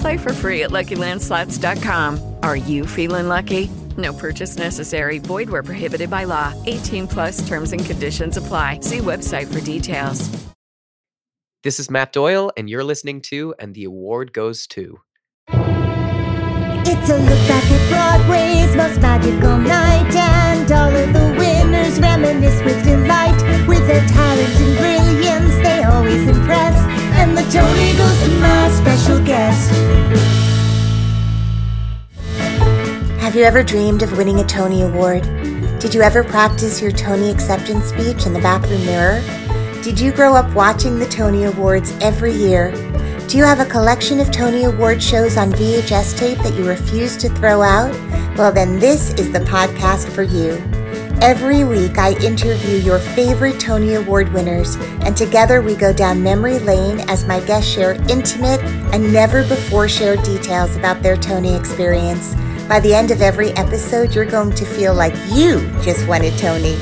Play for free at LuckyLandSlots.com. Are you feeling lucky? No purchase necessary. Void where prohibited by law. 18 plus terms and conditions apply. See website for details. This is Matt Doyle, and you're listening to And the Award Goes To. It's a look back at Broadway's most magical night, and all of the winners reminisce with delight. With their talent and brilliance, they always impress. And the Tony goes to my special guest. Have you ever dreamed of winning a Tony Award? Did you ever practice your Tony acceptance speech in the bathroom mirror? Did you grow up watching the Tony Awards every year? Do you have a collection of Tony Award shows on VHS tape that you refuse to throw out? Well, then this is the podcast for you. Every week, I interview your favorite Tony Award winners, and together we go down memory lane as my guests share intimate and never before shared details about their Tony experience. By the end of every episode, you're going to feel like you just won a Tony.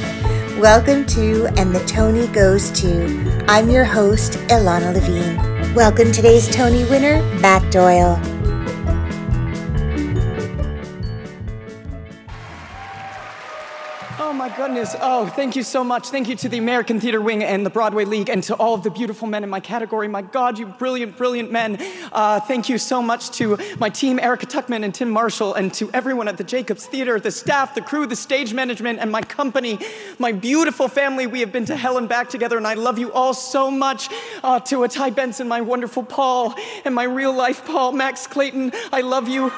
Welcome to And the Tony Goes To. I'm your host, Ilana Levine. Welcome today's Tony winner, Matt Doyle. Oh my goodness. Oh, thank you so much. Thank you to the American Theater Wing and the Broadway League and to all of the beautiful men in my category. My God, you brilliant, brilliant men. Uh, thank you so much to my team, Erica Tuckman and Tim Marshall, and to everyone at the Jacobs Theater, the staff, the crew, the stage management, and my company, my beautiful family. We have been to hell and back together, and I love you all so much. Uh, to Ty Benson, my wonderful Paul, and my real life Paul, Max Clayton, I love you.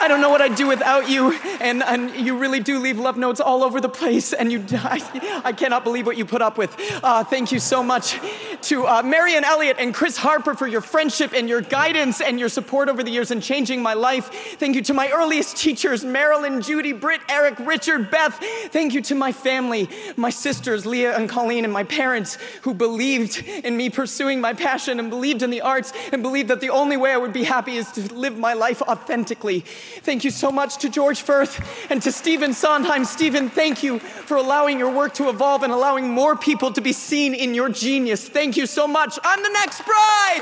I don't know what I'd do without you, and, and you really do leave love notes all over the place, and you, I, I cannot believe what you put up with. Uh, thank you so much to uh, Marianne Elliott and Chris Harper for your friendship and your guidance and your support over the years in changing my life. Thank you to my earliest teachers, Marilyn, Judy, Britt, Eric, Richard, Beth. Thank you to my family, my sisters, Leah and Colleen, and my parents who believed in me pursuing my passion and believed in the arts and believed that the only way I would be happy is to live my life authentically. Thank you so much to George Furth and to Stephen Sondheim. Stephen, thank you for allowing your work to evolve and allowing more people to be seen in your genius. Thank you so much. I'm the next bride.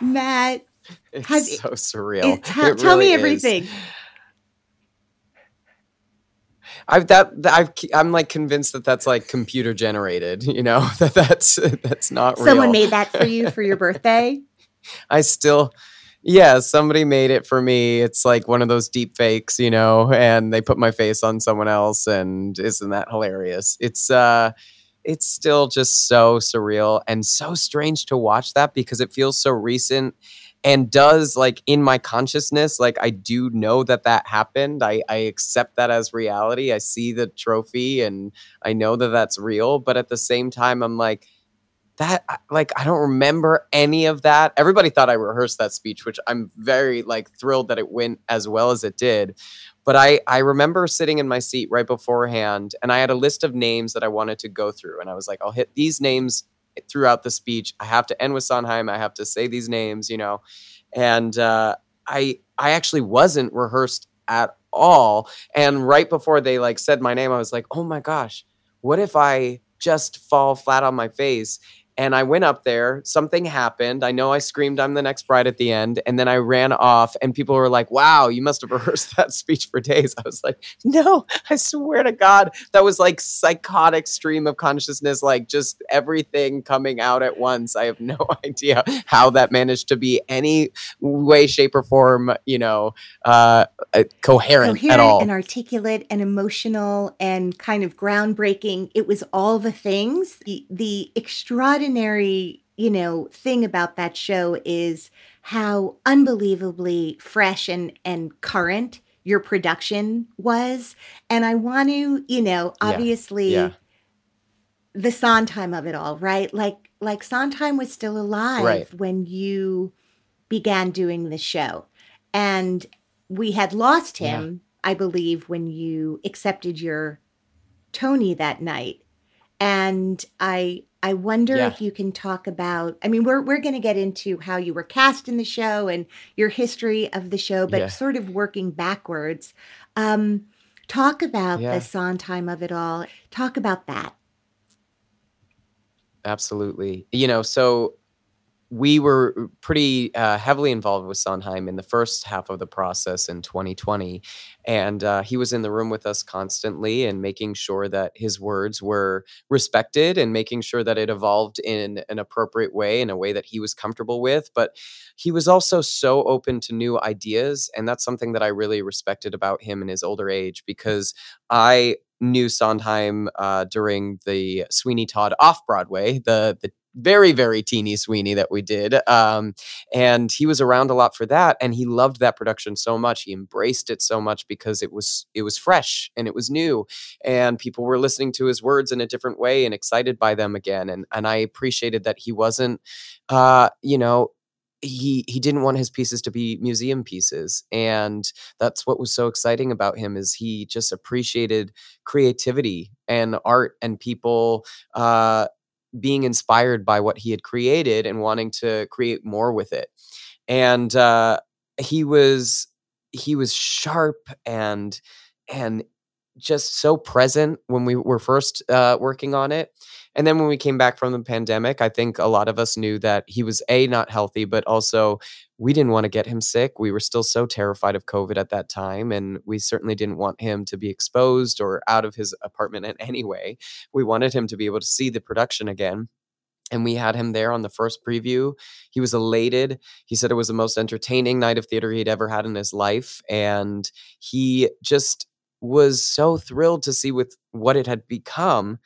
Matt, It's Has- so surreal. it- tell, It tell me really is. everything. I've that that- I've I'm like convinced that that's like computer generated. You know that that's that's not real. Someone made that for you for your birthday. I still, yeah, somebody made it for me. It's like one of those deep fakes, you know, and they put my face on someone else, and isn't that hilarious? It's uh, it's still just so surreal and so strange to watch that because it feels so recent and does like in my consciousness like i do know that that happened i i accept that as reality i see the trophy and i know that that's real but at the same time i'm like that like i don't remember any of that. Everybody thought i rehearsed that speech which i'm very like thrilled that it went as well as it did. But i i remember sitting in my seat right beforehand and i had a list of names that i wanted to go through and i was like i'll hit these names throughout the speech. I have to end with sondheim. I have to say these names you know? And uh, i i actually wasn't rehearsed at all. And right before they like said my name i was like oh my gosh what if i just fall flat on my face And I went up there, something happened. I know I screamed, I'm the next bride at the end. And then I ran off, and people were like, wow, you must have rehearsed that speech for days. I was like, no, I swear to God, that was like psychotic stream of consciousness, like just everything coming out at once. I have no idea how that managed to be any way, shape, or form, you know, uh, uh, coherent, Coherent at all. and articulate and emotional and kind of groundbreaking. It was all the things. The, the extraordinary, you know, thing about that show is how unbelievably fresh and, and current your production was. And I want to, you know, obviously yeah. the Sondheim of it all, right? Like like Sondheim was still alive Right. when you began doing the show. And we had lost Yeah. him, I believe, when you accepted your Tony that night. And I I wonder Yeah. if you can talk about I mean we're we're going to get into how you were cast in the show and your history of the show but Yeah. sort of working backwards. Um talk about Yeah. the Sondheim of it all. Talk about that. Absolutely. You know, so we were pretty uh, heavily involved with Sondheim in the first half of the process in 2020. And uh, he was in the room with us constantly and making sure that his words were respected and making sure that it evolved in an appropriate way, in a way that he was comfortable with. But he was also so open to new ideas. And that's something that I really respected about him in his older age because I knew Sondheim uh, during the Sweeney Todd off Broadway, the the very very teeny Sweeney that we did, um, and he was around a lot for that, and he loved that production so much. He embraced it so much because it was it was fresh and it was new, and people were listening to his words in a different way and excited by them again, and and I appreciated that he wasn't, uh, you know. He he didn't want his pieces to be museum pieces, and that's what was so exciting about him is he just appreciated creativity and art and people uh, being inspired by what he had created and wanting to create more with it. And uh, he was he was sharp and and just so present when we were first uh, working on it. And then when we came back from the pandemic, I think a lot of us knew that he was a not healthy, but also we didn't want to get him sick. We were still so terrified of COVID at that time, and we certainly didn't want him to be exposed or out of his apartment in any way. We wanted him to be able to see the production again. And we had him there on the first preview. He was elated. He said it was the most entertaining night of theater he'd ever had in his life. And he just was so thrilled to see with what it had become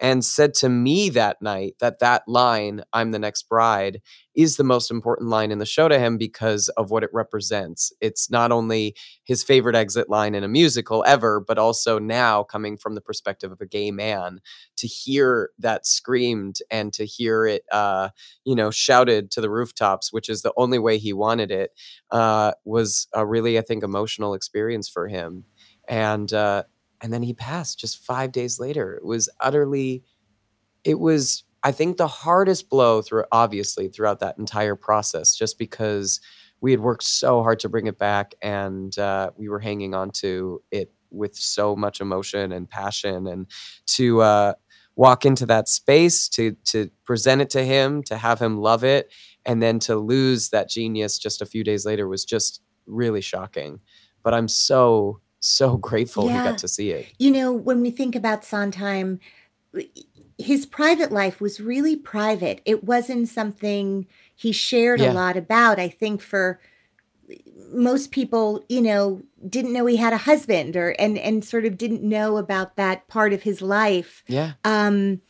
and said to me that night that that line i'm the next bride is the most important line in the show to him because of what it represents. It's not only his favorite exit line in a musical ever but also now coming from the perspective of a gay man to hear that screamed and to hear it uh you know shouted to the rooftops which is the only way he wanted it uh was a really i think emotional experience for him. And uh and then he passed just five days later. It was utterly, it was, I think, the hardest blow through, obviously, throughout that entire process, just because we had worked so hard to bring it back and uh, we were hanging on to it with so much emotion and passion and to uh, walk into that space to to present it to him to have him love it and then to lose that genius just a few days later was just really shocking but i'm so so grateful he got to see it You know, when we think about Sondheim, his private life was really private. It wasn't something he shared Yeah. a lot about. I think for most people, you know, didn't know he had a husband or and and sort of didn't know about that part of his life. yeah Um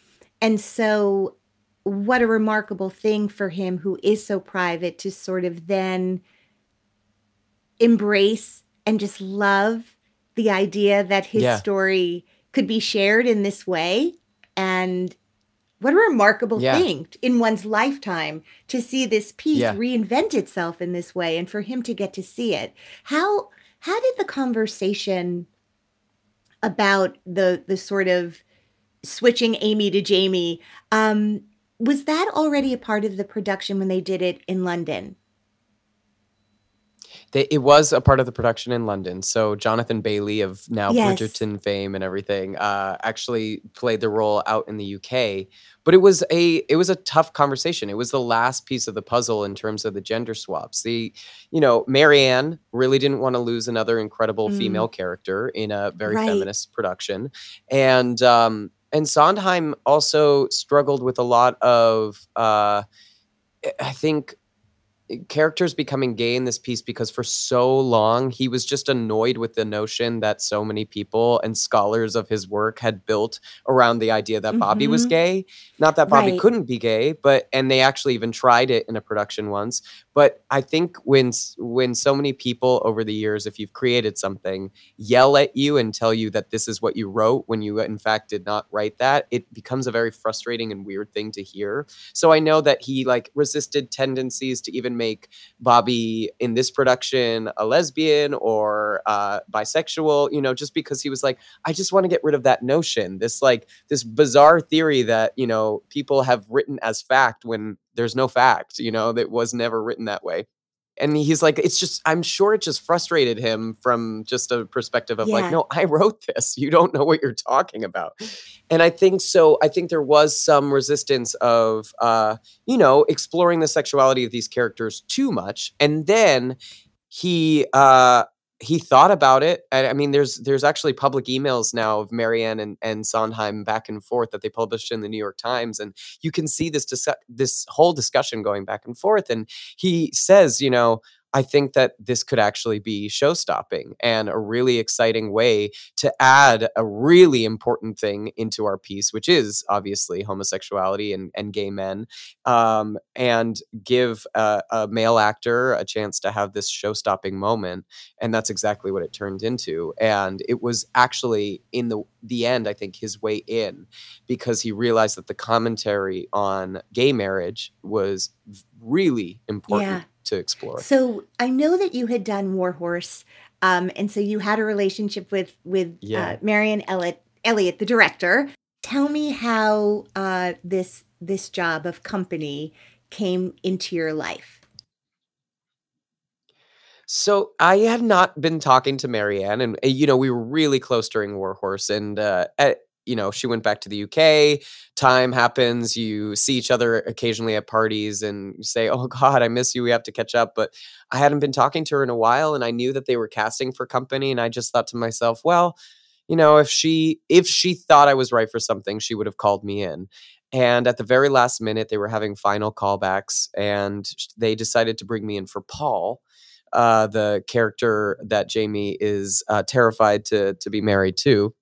and so what a remarkable thing for him who is so private to sort of then embrace and just love the idea that his Yeah. story could be shared in this way and what a remarkable Yeah. thing in one's lifetime to see this piece Yeah. reinvent itself in this way and for him to get to see it how how did the conversation about the the sort of switching Amy to Jamie um was that already a part of the production when they did it in London They, it was a part of the production in London. So Jonathan Bailey of now Yes. Bridgerton fame and everything uh, actually played the role out in the UK. But it was a it was a tough conversation. It was the last piece of the puzzle in terms of the gender swaps. The you know Marianne really didn't want to lose another incredible Mm. female character in a very Right. feminist production, and um, and Sondheim also struggled with a lot of uh, I think characters becoming gay in this piece because for so long he was just annoyed with the notion that so many people and scholars of his work had built around the idea that Bobby was Mhm. gay. Not that Bobby Right. couldn't be gay, but and they actually even tried it in a production once. But I think when when so many people over the years, if you've created something, yell at you and tell you that this is what you wrote when you in fact did not write that, it becomes a very frustrating and weird thing to hear. So I know that he like resisted tendencies to even make Bobby in this production a lesbian or uh, bisexual, you know, just because he was like, I just want to get rid of that notion, this like this bizarre theory that you know people have written as fact when there's no fact, you know, that was never written that way. And he's like, it's just, I'm sure it just frustrated him from just a perspective of Yeah. like, no, I wrote this. You don't know what you're talking about. And I think so. I think there was some resistance of, uh, you know, exploring the sexuality of these characters too much. And then he, uh, he thought about it. I, I mean, there's there's actually public emails now of Marianne and, and Sondheim back and forth that they published in the New York Times, and you can see this dis- this whole discussion going back and forth. And he says, you know, I think that this could actually be show stopping and a really exciting way to add a really important thing into our piece, which is obviously homosexuality and, and gay men, um, and give a, a male actor a chance to have this show stopping moment. And that's exactly what it turned into. And it was actually in the the end, I think, his way in because he realized that the commentary on gay marriage was really important Yeah. To explore. So I know that you had done Warhorse, um, and so you had a relationship with with Yeah. uh, Marianne Elliott, Elliott, the director. Tell me how uh, this this job of company came into your life. So I had not been talking to Marianne, and uh, you know we were really close during Warhorse, and uh, at, you know she went back to the UK. Time happens, you see each other occasionally at parties, and you say, "Oh God, I miss you. We have to catch up." But I hadn't been talking to her in a while, and I knew that they were casting for company, and I just thought to myself, "Well, you know, if she if she thought I was right for something, she would have called me in." And at the very last minute, they were having final callbacks, and they decided to bring me in for Paul uh, the character that Jamie is uh, terrified to to be married to.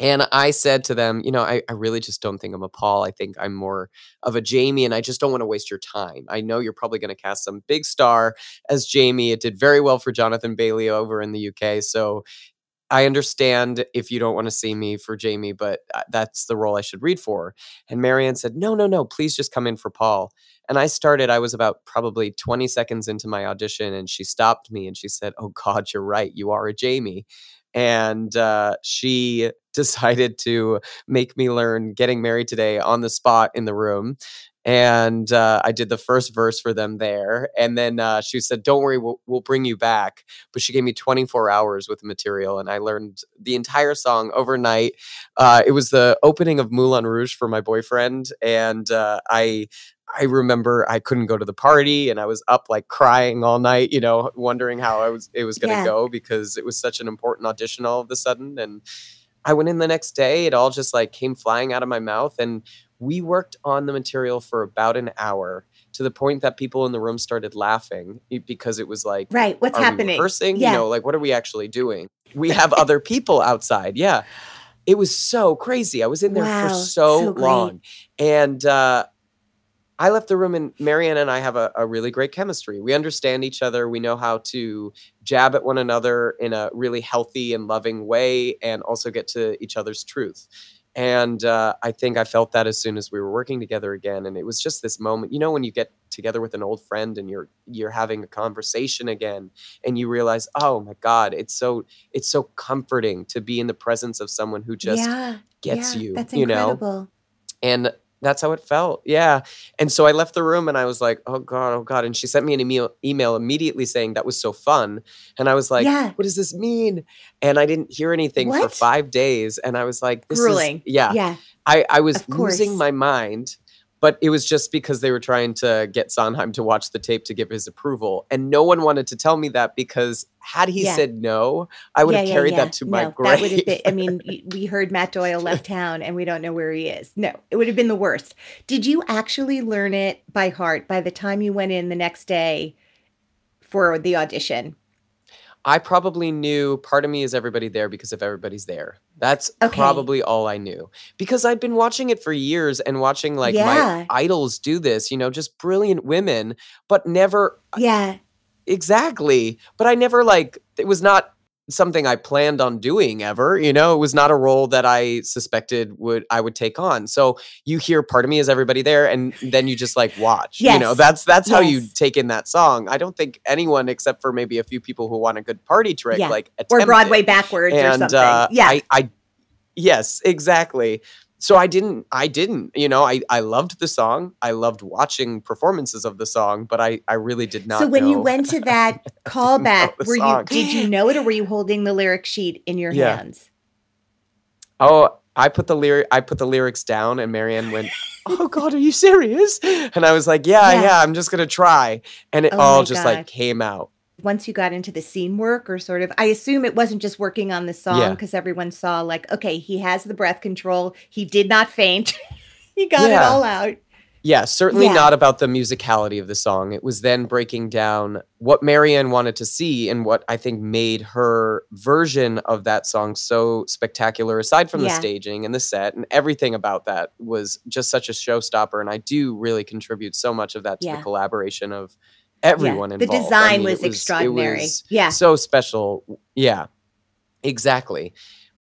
And I said to them, you know, I, I really just don't think I'm a Paul. I think I'm more of a Jamie, and I just don't want to waste your time. I know you're probably going to cast some big star as Jamie. It did very well for Jonathan Bailey over in the UK. So I understand if you don't want to see me for Jamie, but uh, that's the role I should read for. And Marianne said, No, no, no, please just come in for Paul. And I started, I was about probably 20 seconds into my audition, and she stopped me and she said, Oh, God, you're right. You are a Jamie. And uh, she decided to make me learn Getting Married Today on the spot in the room. And uh, I did the first verse for them there. And then uh, she said, Don't worry, we'll, we'll bring you back. But she gave me 24 hours with the material, and I learned the entire song overnight. Uh, it was the opening of Moulin Rouge for my boyfriend. And uh, I. I remember I couldn't go to the party and I was up like crying all night, you know, wondering how I was it was going to Yeah. go because it was such an important audition all of a sudden and I went in the next day, it all just like came flying out of my mouth and we worked on the material for about an hour to the point that people in the room started laughing because it was like Right. What's happening? rehearsing? Yeah. You know, like what are we actually doing? We have other people outside. Yeah. It was so crazy. I was in there Wow, for so, so long. And uh I left the room and Marianne and I have a, a really great chemistry. We understand each other. We know how to jab at one another in a really healthy and loving way and also get to each other's truth. And uh, I think I felt that as soon as we were working together again. And it was just this moment, you know, when you get together with an old friend and you're you're having a conversation again and you realize, oh my God, it's so it's so comforting to be in the presence of someone who just yeah, gets yeah, you, That's you know? and That's how it felt. Yeah. And so I left the room and I was like, oh God, oh God. And she sent me an email, email immediately saying that was so fun. And I was like, Yeah. what does this mean? And I didn't hear anything for five days. And I was like, this Grueling. is, yeah. Yeah. I, I was losing my mind, but it was just because they were trying to get Sondheim to watch the tape to give his approval. And no one wanted to tell me that because had he Yeah. said no, I would yeah, have carried yeah. that to my grave. That would have been, I mean, we heard Matt Doyle left town and we don't know where he is. No, it would have been the worst. Did you actually learn it by heart by the time you went in the next day for the audition? I probably knew part of me is everybody there because if everybody's there. That's Okay. probably all I knew. Because I'd been watching it for years and watching like Yeah. my idols do this, you know, just brilliant women, but never uh, Yeah. exactly. But I never like it was not something I planned on doing ever, you know, it was not a role that I suspected would I would take on. So you hear part of me is everybody there and then you just like watch. You know, Yes. that's that's how you take in that song. I don't think anyone except for maybe a few people who want a good party trick Yeah. like Or Broadway it. backwards or and something. uh, yeah. I, I yes exactly so i didn't i didn't you know i i loved the song i loved watching performances of the song but i i really did not so when you went to that callback, were you did you know it or were you holding the lyric sheet in your Yeah. hands? oh i put the lyric i put the lyrics down and marianne went oh god are you serious and i was like yeah Yeah. yeah, i'm just gonna try and it Oh all just God. like came out Once you got into the scene work or sort of I assume it wasn't just working on the song Yeah. because everyone saw like, okay, he has the breath control. He did not faint. he got it all out. Yeah, certainly Yeah. not about the musicality of the song. It was then breaking down what Marianne wanted to see and what I think made her version of that song so spectacular, aside from the staging and the set and everything about that was just such a showstopper. And I do really contribute so much of that to Yeah. the collaboration of everyone The involved. I design mean, was it extraordinary. was Yeah. So special. Yeah. Exactly.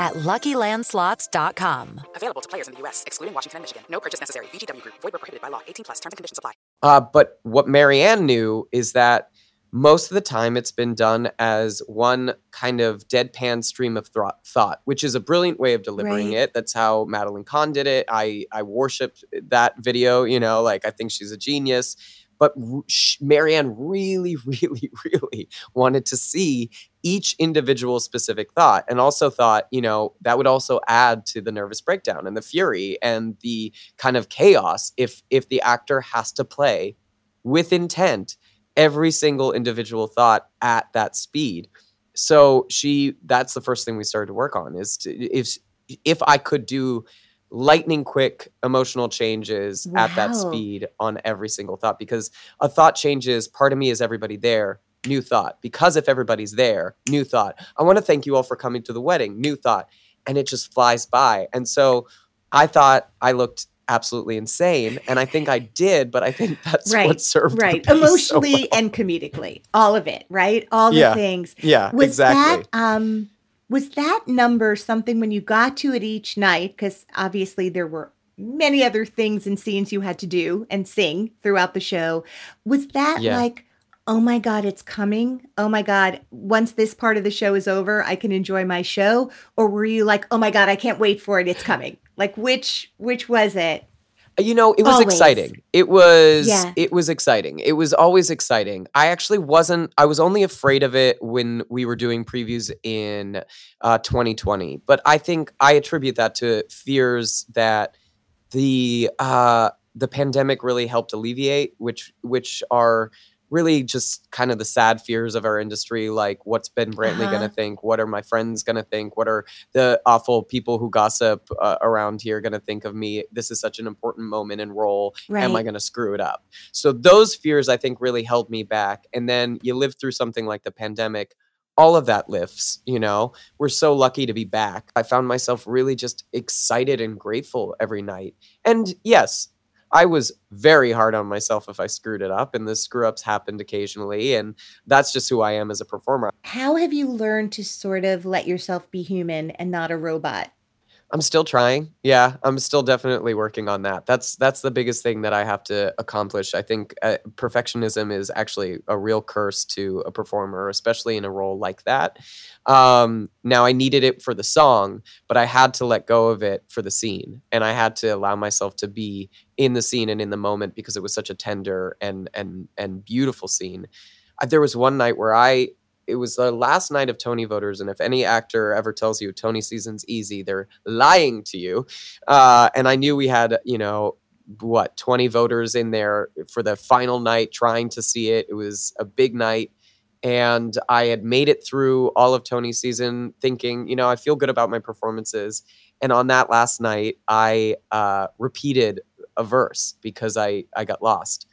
at LuckyLandSlots.com. Available to players in the U.S., excluding Washington and Michigan. No purchase necessary. VGW Group. Void were prohibited by law. 18 plus. Terms and conditions apply. Uh, but what Marianne knew is that most of the time it's been done as one kind of deadpan stream of thro- thought, which is a brilliant way of delivering Right. it. That's how Madeline Kahn did it. I I worshipped that video. You know, like I think she's a genius. But Marianne really, really, really wanted to see each individual specific thought, and also thought, you know, that would also add to the nervous breakdown and the fury and the kind of chaos if if the actor has to play with intent every single individual thought at that speed. So she that's the first thing we started to work on is to, if if i could do lightning quick emotional changes at that speed on every single thought because a thought changes part of me is everybody there new thought because if everybody's there new thought i want to thank you all for coming to the wedding new thought and it just flies by and so i thought i looked absolutely insane and i think i did but i think that's right. what served right. piece so Emotionally well. and comedically. All of it, right? All the things. yeah Was exactly that um was that number something when you got to it each night because obviously there were many other things and scenes you had to do and sing throughout the show was that Yeah. like oh my god it's coming oh my god once this part of the show is over i can enjoy my show or were you like oh my god i can't wait for it it's coming like which which was it You know, it was Always. exciting. It was Yeah. it was exciting. It was always exciting. I actually wasn't I was only afraid of it when we were doing previews in uh 2020. But I think I attribute that to fears that the uh the pandemic really helped alleviate, which which are really just kind of the sad fears of our industry like what's ben brantley Uh-huh. going to think? What are my friends going to think? What are the awful people who gossip uh, around here going to think of me? This is such an important moment and role. Am i going to screw it up? So those fears i think really held me back. And then you live through something like the pandemic all of that lifts you know? We're so lucky to be back. I found myself really just excited and grateful every night. And yes I was very hard on myself if I screwed it up, and the screw ups happened occasionally, and that's just who I am as a performer. How have you learned to sort of let yourself be human and not a robot? I'm still trying. Yeah, I'm still definitely working on that. That's that's the biggest thing that I have to accomplish. I think uh, perfectionism is actually a real curse to a performer, especially in a role like that. Um, now I needed it for the song, but I had to let go of it for the scene, and I had to allow myself to be in the scene and in the moment because it was such a tender and and and beautiful scene. There was one night where I it was the last night of Tony voters, and if any actor ever tells you Tony season's easy, they're lying to you. Uh, and I knew we had, you know, what 20 voters in there for the final night trying to see it. It was a big night. And I had made it through all of Tony's season thinking, you know, I feel good about my performances. And on that last night, I uh, repeated a verse because I, I got lost.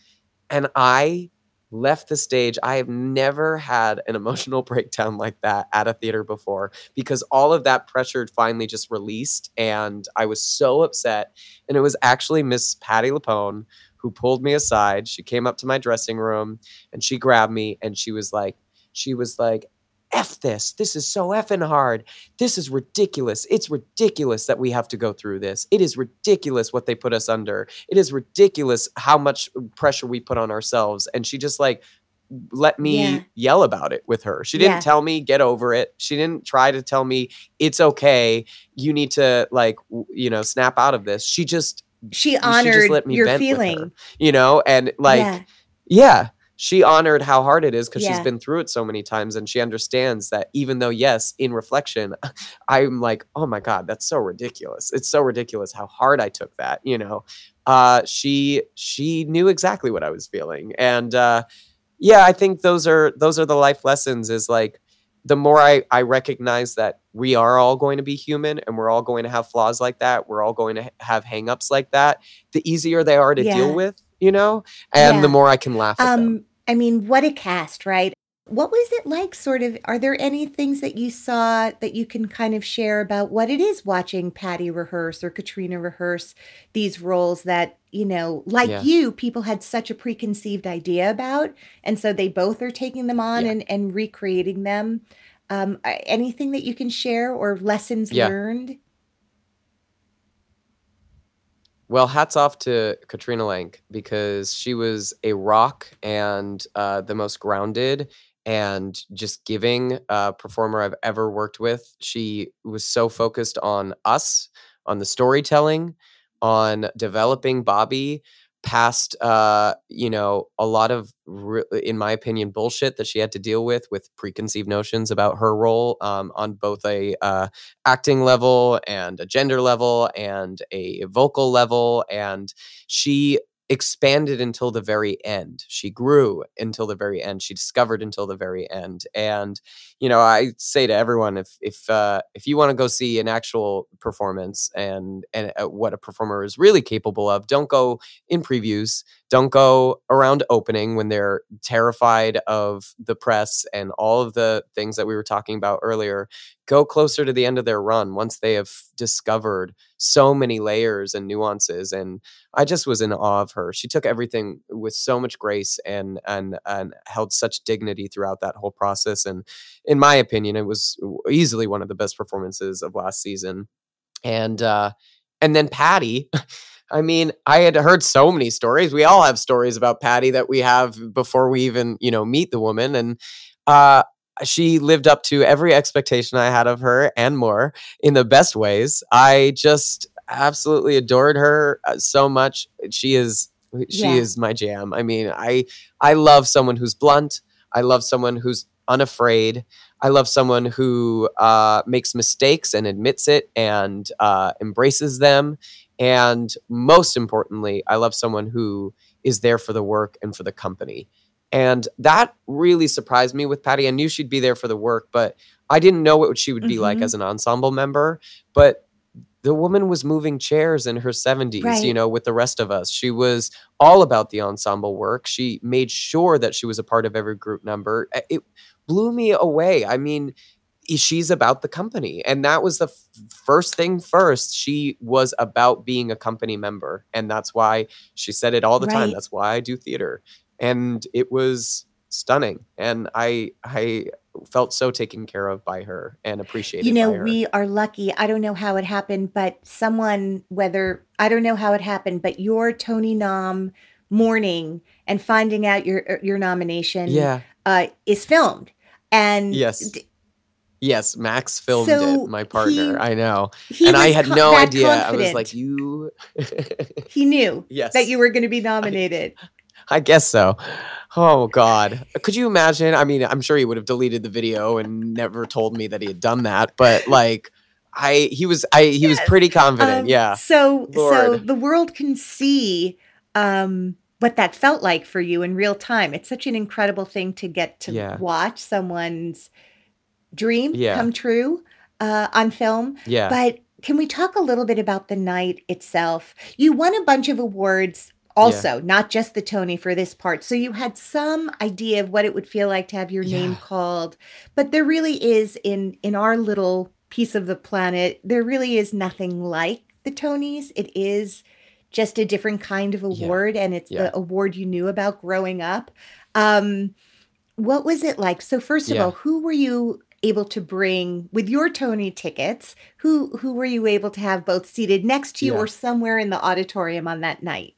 And I left the stage. I have never had an emotional breakdown like that at a theater before because all of that pressure finally just released. And I was so upset. And it was actually Miss Patti LuPone who pulled me aside. She came up to my dressing room and she grabbed me and she was like, she was like, F this. This is so effing hard. This is ridiculous. It's ridiculous that we have to go through this. It is ridiculous what they put us under. It is ridiculous how much pressure we put on ourselves. And she just like let me Yeah. yell about it with her. She didn't Yeah. tell me get over it. She didn't try to tell me it's okay. You need to like you know snap out of this. She just She she just honored let me your vent with her, feeling. you know, and like Yeah. yeah, she honored how hard it is because she's been through it so many times and she understands that even though yes in reflection i'm like oh my god that's so ridiculous. It's so ridiculous how hard i took that you know? Uh she she knew exactly what i was feeling and uh yeah i think those are those are the life lessons is like the more I, I recognize that we are all going to be human and we're all going to have flaws like that, we're all going to have hangups like that, the easier they are to Yeah. deal with, you know, and the more I can laugh at them. Um, I mean, what a cast, right? What was it like, sort of? Are there any things that you saw that you can kind of share about what it is watching Patti rehearse or Katrina rehearse these roles that, you know, like Yeah. you, people had such a preconceived idea about. And so they both are taking them on Yeah. and, and recreating them. Um, anything that you can share or lessons Yeah. learned? Well, hats off to Katrina Lenk because she was a rock and uh, the most grounded and just giving uh, performer I've ever worked with. She was so focused on us, on the storytelling, on developing Bobby past, uh, you know, a lot of, re- in my opinion, bullshit that she had to deal with with preconceived notions about her role um, on both a uh, acting level and a gender level and a vocal level and she expanded until the very end. She grew until the very end. She discovered until the very end. And you know i say to everyone if if uh if you want to go see an actual performance and and uh, what a performer is really capable of don't go in previews don't go around opening when they're terrified of the press and all of the things that we were talking about earlier. Go closer to the end of their run once they have discovered so many layers and nuances and i just was in awe of her. She took everything with so much grace and and and held such dignity throughout that whole process and in my opinion it was easily one of the best performances of last season and uh and then patti I mean, I had heard so many stories. We all have stories about Patti that we have before we even, you know, meet the woman. And uh, she lived up to every expectation I had of her and more in the best ways. I just absolutely adored her uh, so much. She is she Yeah. is my jam. I mean, I I love someone who's blunt. I love someone who's unafraid. I love someone who uh, makes mistakes and admits it and uh, embraces them. And most importantly, I love someone who is there for the work and for the company. And that really surprised me with Patti. I knew she'd be there for the work, but I didn't know what she would be like Mhm. as an ensemble member. But the woman was moving chairs in her 70s, you know, with the rest of us. She was all about the ensemble work. She made sure that she was a part of every group number. It blew me away. I mean, she's about the company. And that was the f- first thing first. She was about being a company member. And that's why she said it all the time. That's why I do theater. And it was stunning. And I I felt so taken care of by her and appreciated You know, we are lucky. I don't know how it happened, but someone, whether I don't know how it happened, but your Tony nom morning and finding out your er, your nomination yeah. uh, is filmed. And Yes. d- Yes, Max filmed So it, my partner. he- I know. and I had no idea. I was confident. like, you he knew Yes. that you were going to be nominated. I guess so. Oh God. Could you imagine? I mean, I'm sure he would have deleted the video and never told me that he had done that, but like I he was I he was pretty confident. Um, yeah. So so the world can see um what that felt like for you in real time. It's such an incredible thing to get to Yeah. watch someone's dream Yeah. come true uh, on film. Yeah. But can we talk a little bit about the night itself? You won a bunch of awards also, not just the Tony for this part. So you had some idea of what it would feel like to have your name called. But there really is in in our little piece of the planet, there really is nothing like the Tonys. It is just a different kind of Yeah. award and it's Yeah. the award you knew about growing up. Um what was it like? So first of Yeah. all, who were you able to bring with your Tony tickets? Who who were you able to have both seated next to you Yeah. or somewhere in the auditorium on that night?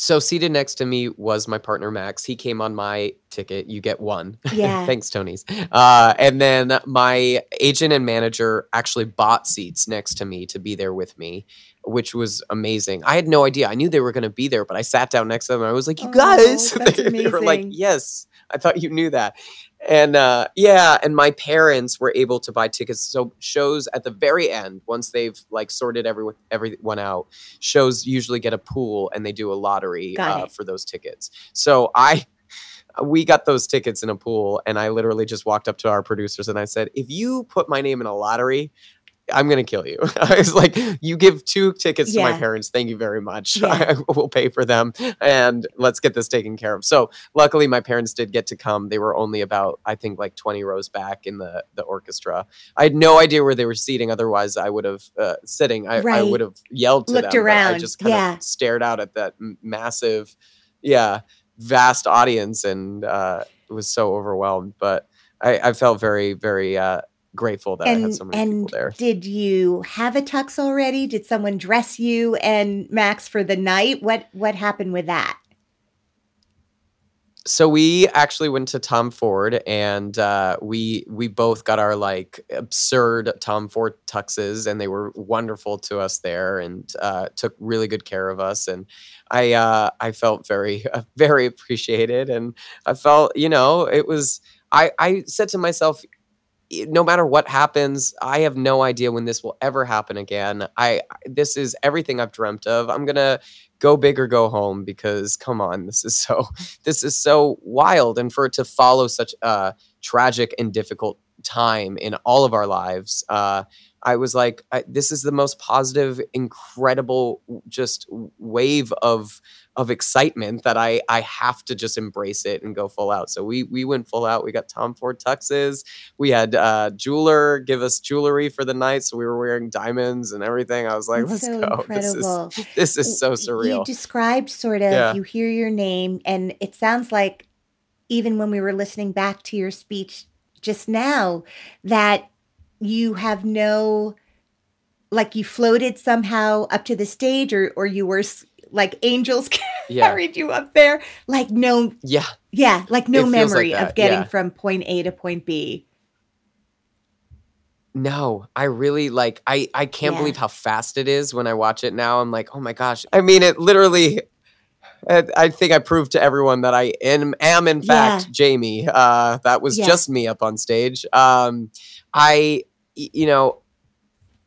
So seated next to me was my partner Max. He came on my ticket. You get one. Yeah. Thanks, Tony's. Uh, and then my agent and manager actually bought seats next to me to be there with me, which was amazing. I had no idea. I knew they were going to be there, but I sat down next to them and I was like, "You Oh, guys!" that's they were like, "Yes." I thought you knew that. And uh, yeah, and my parents were able to buy tickets. So shows at the very end, once they've like sorted everyone everyone out, shows usually get a pool and they do a lottery uh, for those tickets. So I we got those tickets in a pool and I literally just walked up to our producers and I said, "If you put my name in a lottery, I'm gonna kill you." I was like, "You give two tickets to my parents. Thank you very much. Yeah. I will pay for them, and let's get this taken care of." So luckily, my parents did get to come. They were only about, I think, like 20 rows back in the the orchestra. I had no idea where they were seating. Otherwise, I would have uh, sitting. I, I would have yelled to Looked them. but I around, just kind yeah. of stared out at that massive, yeah, vast audience, and uh, was so overwhelmed. But I, I felt very, very uh, grateful that I had and so many and people there. did you have a tux already? Did someone dress you and Max for the night? What what happened with that? So we actually went to Tom Ford, and uh, we we both got our like absurd Tom Ford tuxes, and they were wonderful to us there, and uh, took really good care of us. And I uh, I felt very very appreciated, and I felt you know it was. I I said to myself, "Y- no matter what happens, I have no idea when this will ever happen again. I this is everything I've dreamt of. I'm gonna go big or go home because come on, this is so this is so wild and for it to follow such a tragic and difficult time in all of our lives uh i was like I, this is the most positive incredible just wave of of excitement that i i have to just embrace it and go full out. So we we went full out. We got tom ford tuxes. We had uh jeweler give us jewelry for the night. So we were wearing diamonds and everything. I was like let's so go. This is this is so surreal. You described sort of Yeah. you hear your name and it sounds like even when we were listening back to your speech just now that you have no like you floated somehow up to the stage or or you were like angels Yeah. carried you up there like no yeah yeah like no It feels like memory of getting yeah. from point A to point B No, I really like I I can't Yeah. believe how fast it is when I watch it now. I'm like, "Oh my gosh." I mean, it literally I I think I proved to everyone that I am, am in fact. Jamie. Uh that was just me up on stage. Um I you know,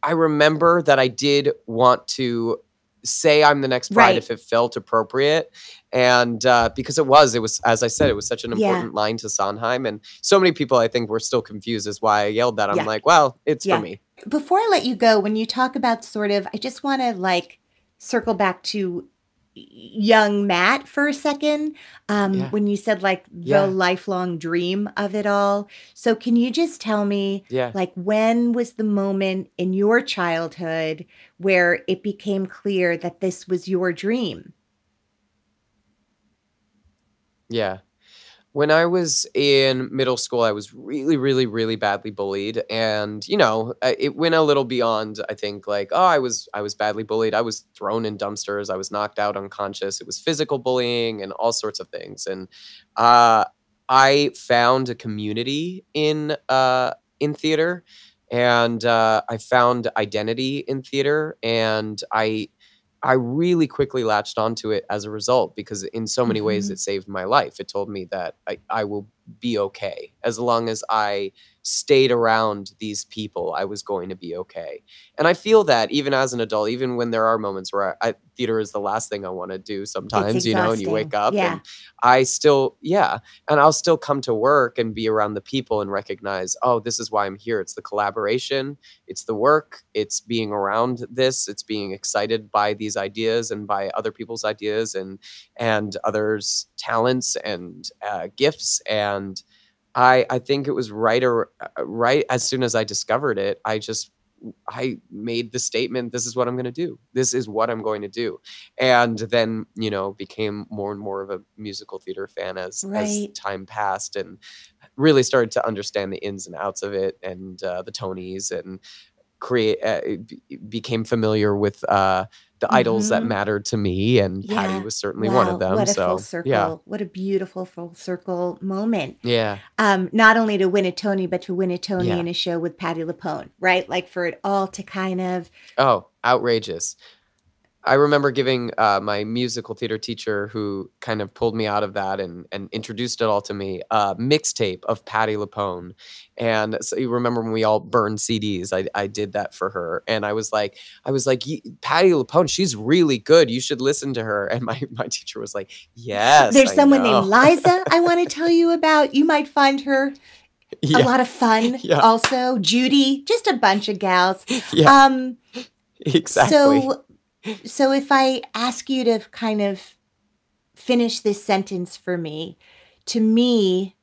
I remember that I did want to say I'm the next bride Right. if it felt appropriate. And uh, because it was, it was, as I said, it was such an Yeah. important line to Sondheim. And so many people, I think, were still confused as why I yelled that. I'm Yeah. like, well, it's Yeah. for me. Before I let you go, when you talk about sort of, I just want to like circle back to young Matt for a second. Um, Yeah. When you said like the Yeah. lifelong dream of it all. So, can you just tell me, Yeah. like, when was the moment in your childhood where it became clear that this was your dream? Yeah. When I was in middle school, I was really, really, really badly bullied, and you know, it went a little beyond. I think like, oh, I was, I was badly bullied. I was thrown in dumpsters. I was knocked out unconscious. It was physical bullying and all sorts of things. And uh, I found a community in uh, in theater, and uh, I found identity in theater, and I I really quickly latched onto it as a result because in so many ways Mhm. it saved my life. It told me that I, I will be okay as long as I stayed around these people. I was going to be okay, and I feel that even as an adult, even when there are moments where I, I, theater is the last thing I want to do. Sometimes you know, and you wake up Yeah. and I still, yeah, and I'll still come to work and be around the people and recognize, oh, this is why I'm here. It's the collaboration, it's the work, it's being around this, it's being excited by these ideas and by other people's ideas and and others' talents and uh, gifts. And I I think it was right or uh, right as soon as I discovered it, I just I made the statement, this is what I'm going to do. This is what I'm going to do. And then, you know, became more and more of a musical theater fan as, as time passed and really started to understand the ins and outs of it and uh, the Tonys and create, uh, became familiar with uh, the idols that Mhm. mattered to me. And Patti was certainly one of them. What a so, full circle. yeah. What a beautiful full circle moment. Yeah. um, not only to win a Tony, but to win a Tony Yeah. in a show with Patti LuPone, right? Like for it all to kind of Oh, outrageous. I remember giving uh, my musical theater teacher, who kind of pulled me out of that and, and introduced it all to me, a mixtape of Patti LuPone. And so you remember when we all burned CDs, I, I did that for her. And I was like, I was like, "Ye- Patti LuPone, she's really good. You should listen to her. And my, my teacher was like, yes. there's I someone know." named Liza I want to tell you about. You might find her yeah, a lot of fun. Yeah. Also, Judy, just a bunch of gals. yeah, Um, exactly. so so if I ask you to kind of finish this sentence for me, to me,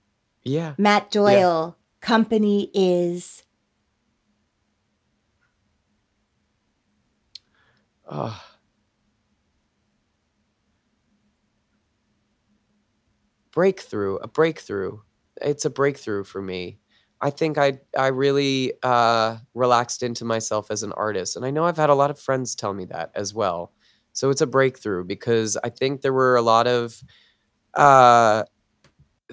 yeah. Matt Doyle, company is. Breakthrough, a breakthrough. It's a breakthrough for me. I think I I really uh, relaxed into myself as an artist, and I know I've had a lot of friends tell me that as well. So it's a breakthrough because I think there were a lot of uh,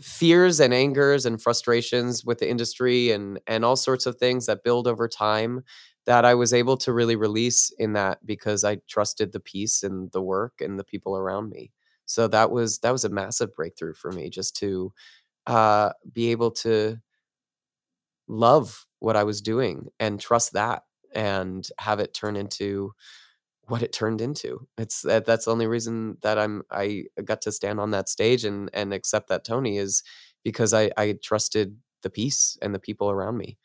fears and angers and frustrations with the industry and and all sorts of things that build over time that I was able to really release in that because I trusted the piece and the work and the people around me. So that was that was a massive breakthrough for me just to uh, be able to love what I was doing and trust that and have it turn into what it turned into. It's that that's the only reason that I'm I got to stand on that stage and and accept that Tony is because I I trusted the piece and the people around me.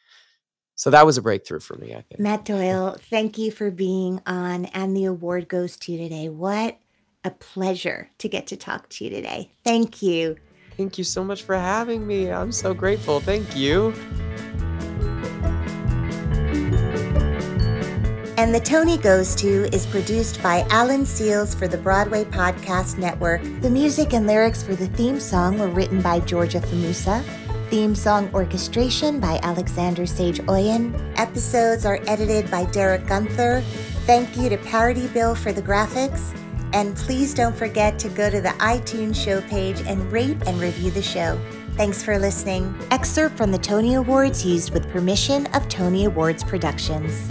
So that was a breakthrough for me, I think. Matt Doyle, thank you for being on. And the award goes to you today. What a pleasure to get to talk to you today. Thank you. Thank you so much for having me. I'm so grateful. Thank you. And the Tony Goes To is produced by Alan Seales for the Broadway Podcast Network. The music and lyrics for the theme song were written by Georgia Famusa. Theme song orchestration by Alexander Sage Oyen. Episodes are edited by Derek Gunther. Thank you to Parody Bill for the graphics. And please don't forget to go to the iTunes show page and rate and review the show. Thanks for listening. Excerpt from the Tony Awards used with permission of Tony Awards Productions.